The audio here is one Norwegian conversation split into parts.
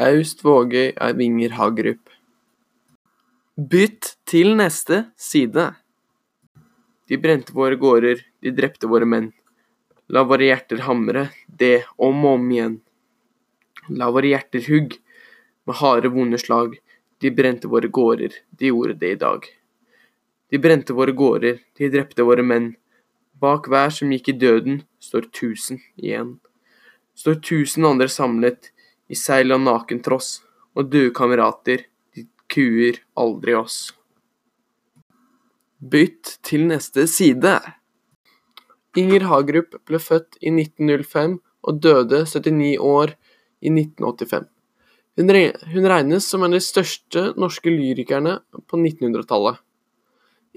Aust Vågøy av Inger Hagerup. Bytt til neste side. De brente våre gårder, de drepte våre menn. La våre hjerter hamre, det om og om igjen. La våre hjerter hugg med harde, vonde slag. De brente våre gårder, de gjorde det i dag. De brente våre gårder, de drepte våre menn. Bak hver som gikk i døden, står tusen igjen. Står tusen andre samlet, i seil og naken tross, og du, kamerater, de kuer aldri oss. Bytt til neste side. Inger Hagerup ble født i 1905 og døde 79 år i 1985. Hun, hun regnes som en av de største norske lyrikerne på 1900-tallet.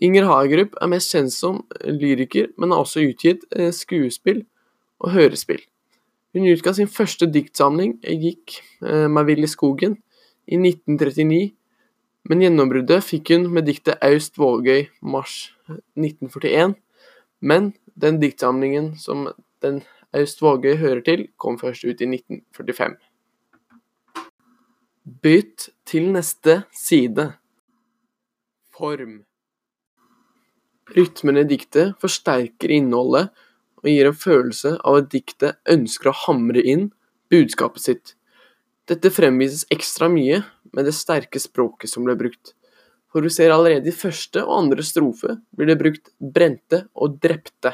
Inger Hagerup er mest kjent som lyriker, men har også utgitt eh, skuespill og hørespill. Hun utga sin første diktsamling, 'Jeg gikk eh, meg vill i skogen', i 1939, men gjennombruddet fikk hun med diktet 'Aust Vågøy', mars 1941. Men den diktsamlingen som den Aust Vågøy hører til, kom først ut i 1945. Bytt til neste side. Form. Rytmen i diktet forsterker innholdet og gir en følelse av at diktet ønsker å hamre inn budskapet sitt. Dette fremvises ekstra mye med det sterke språket som ble brukt, for du ser allerede i første og andre strofe blir det brukt brente og drepte.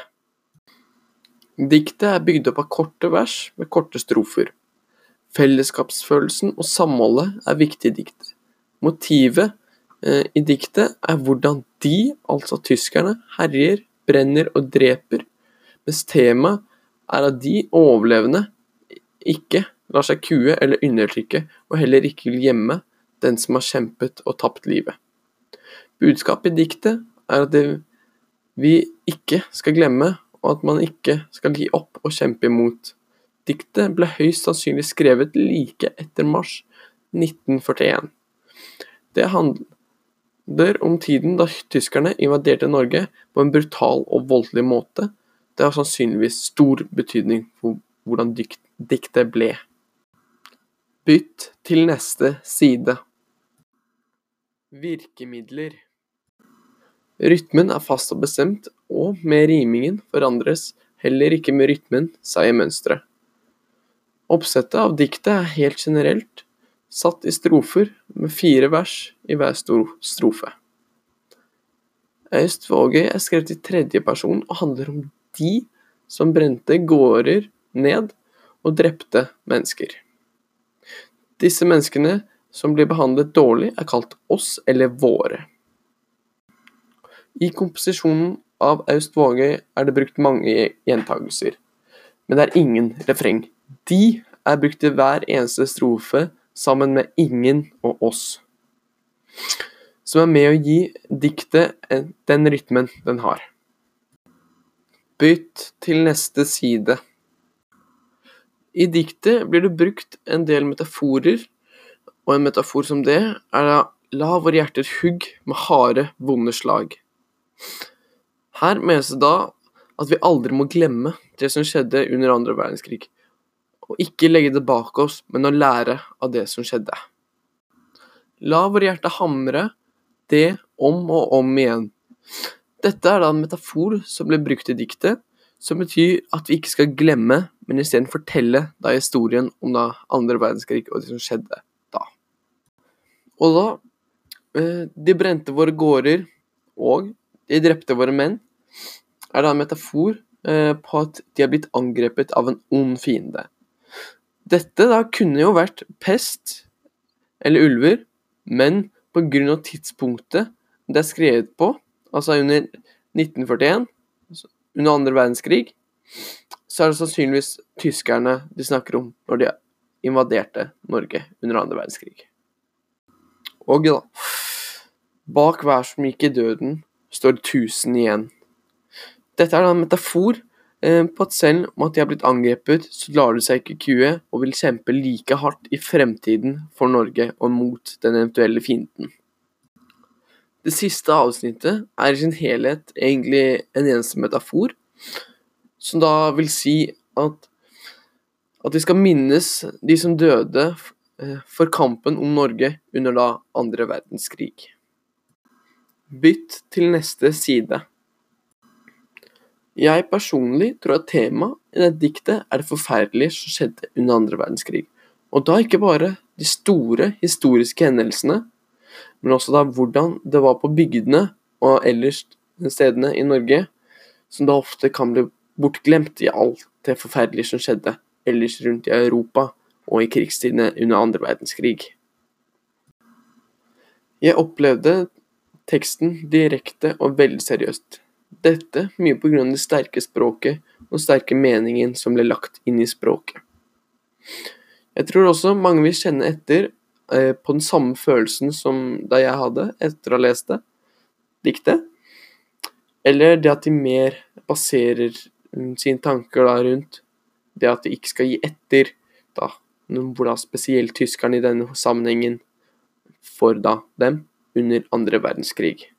Diktet er bygd opp av korte vers med korte strofer. Fellesskapsfølelsen og samholdet er viktig i diktet. Motivet eh, i diktet er hvordan de, altså tyskerne, herjer, brenner og dreper, mens temaet er at de overlevende ikke lar seg kue eller undertrykke, og heller ikke vil gjemme den som har kjempet og tapt livet. Budskapet i diktet er at vi ikke skal glemme, og at man ikke skal gi opp og kjempe imot Diktet ble høyst sannsynlig skrevet like etter mars 1941. Det handler om tiden da tyskerne invaderte Norge på en brutal og voldelig måte. Det har sannsynligvis stor betydning for hvordan diktet ble. Bytt til neste side. Virkemidler Rytmen er fast og bestemt, og med rimingen forandres heller ikke med rytmen seg i mønsteret. Oppsettet av diktet er helt generelt satt i strofer med fire vers i hver strofe. Øystvågøy er skrevet i tredje person og handler om de som brente gårder ned og drepte mennesker. Disse menneskene som blir behandlet dårlig, er kalt oss eller våre. I komposisjonen av Aust Vågøy er det brukt mange gjentagelser, men det er ingen refreng. De er brukt i hver eneste strofe sammen med ingen og oss, som er med å gi diktet den rytmen den har. Bytt til neste side. I diktet blir det brukt en del metaforer, og en metafor som det er da la våre hjerter hugg med harde, vonde slag. Her menes det da at vi aldri må glemme det som skjedde under andre verdenskrig, og ikke legge det bak oss, men å lære av det som skjedde. La våre hjerter hamre det om og om igjen. Dette er da en metafor som ble brukt i diktet, som betyr at vi ikke skal glemme, men isteden fortelle da historien om da andre verdenskrig og det som skjedde da. Og da eh, De brente våre gårder, og de drepte våre menn, er da en metafor eh, på at de er blitt angrepet av en ond fiende. Dette da kunne jo vært pest eller ulver, men pga. tidspunktet det er skrevet på, altså under 1941, under andre verdenskrig, så er det sannsynligvis tyskerne de snakker om når de invaderte Norge under andre verdenskrig. Og da Bak hver som gikk i døden, står tusen igjen. Dette er da en metafor Eh, på at selv om at de har blitt angrepet, så lar de seg ikke kue, og vil kjempe like hardt i fremtiden for Norge og mot den eventuelle fienden. Det siste avsnittet er i sin helhet egentlig en eneste metafor, som da vil si at at vi skal minnes de som døde eh, for kampen om Norge under da andre verdenskrig. Bytt til neste side. Jeg personlig tror at temaet i dette diktet er det forferdelige som skjedde under andre verdenskrig. Og da ikke bare de store historiske hendelsene, men også da hvordan det var på bygdene og ellers stedene i Norge, som da ofte kan bli bortglemt i alt det forferdelige som skjedde ellers rundt i Europa og i krigstidene under andre verdenskrig. Jeg opplevde teksten direkte og veldig seriøst. Dette mye av det sterke språket og sterke meningen som ble lagt inn i språket. Jeg tror også mange vil kjenne etter eh, på den samme følelsen som da jeg hadde etter å ha lest det, diktet. Eller det at de mer baserer mm, sine tanker da rundt det at de ikke skal gi etter, da, hvordan spesielt tyskerne i denne sammenhengen for da dem under andre verdenskrig.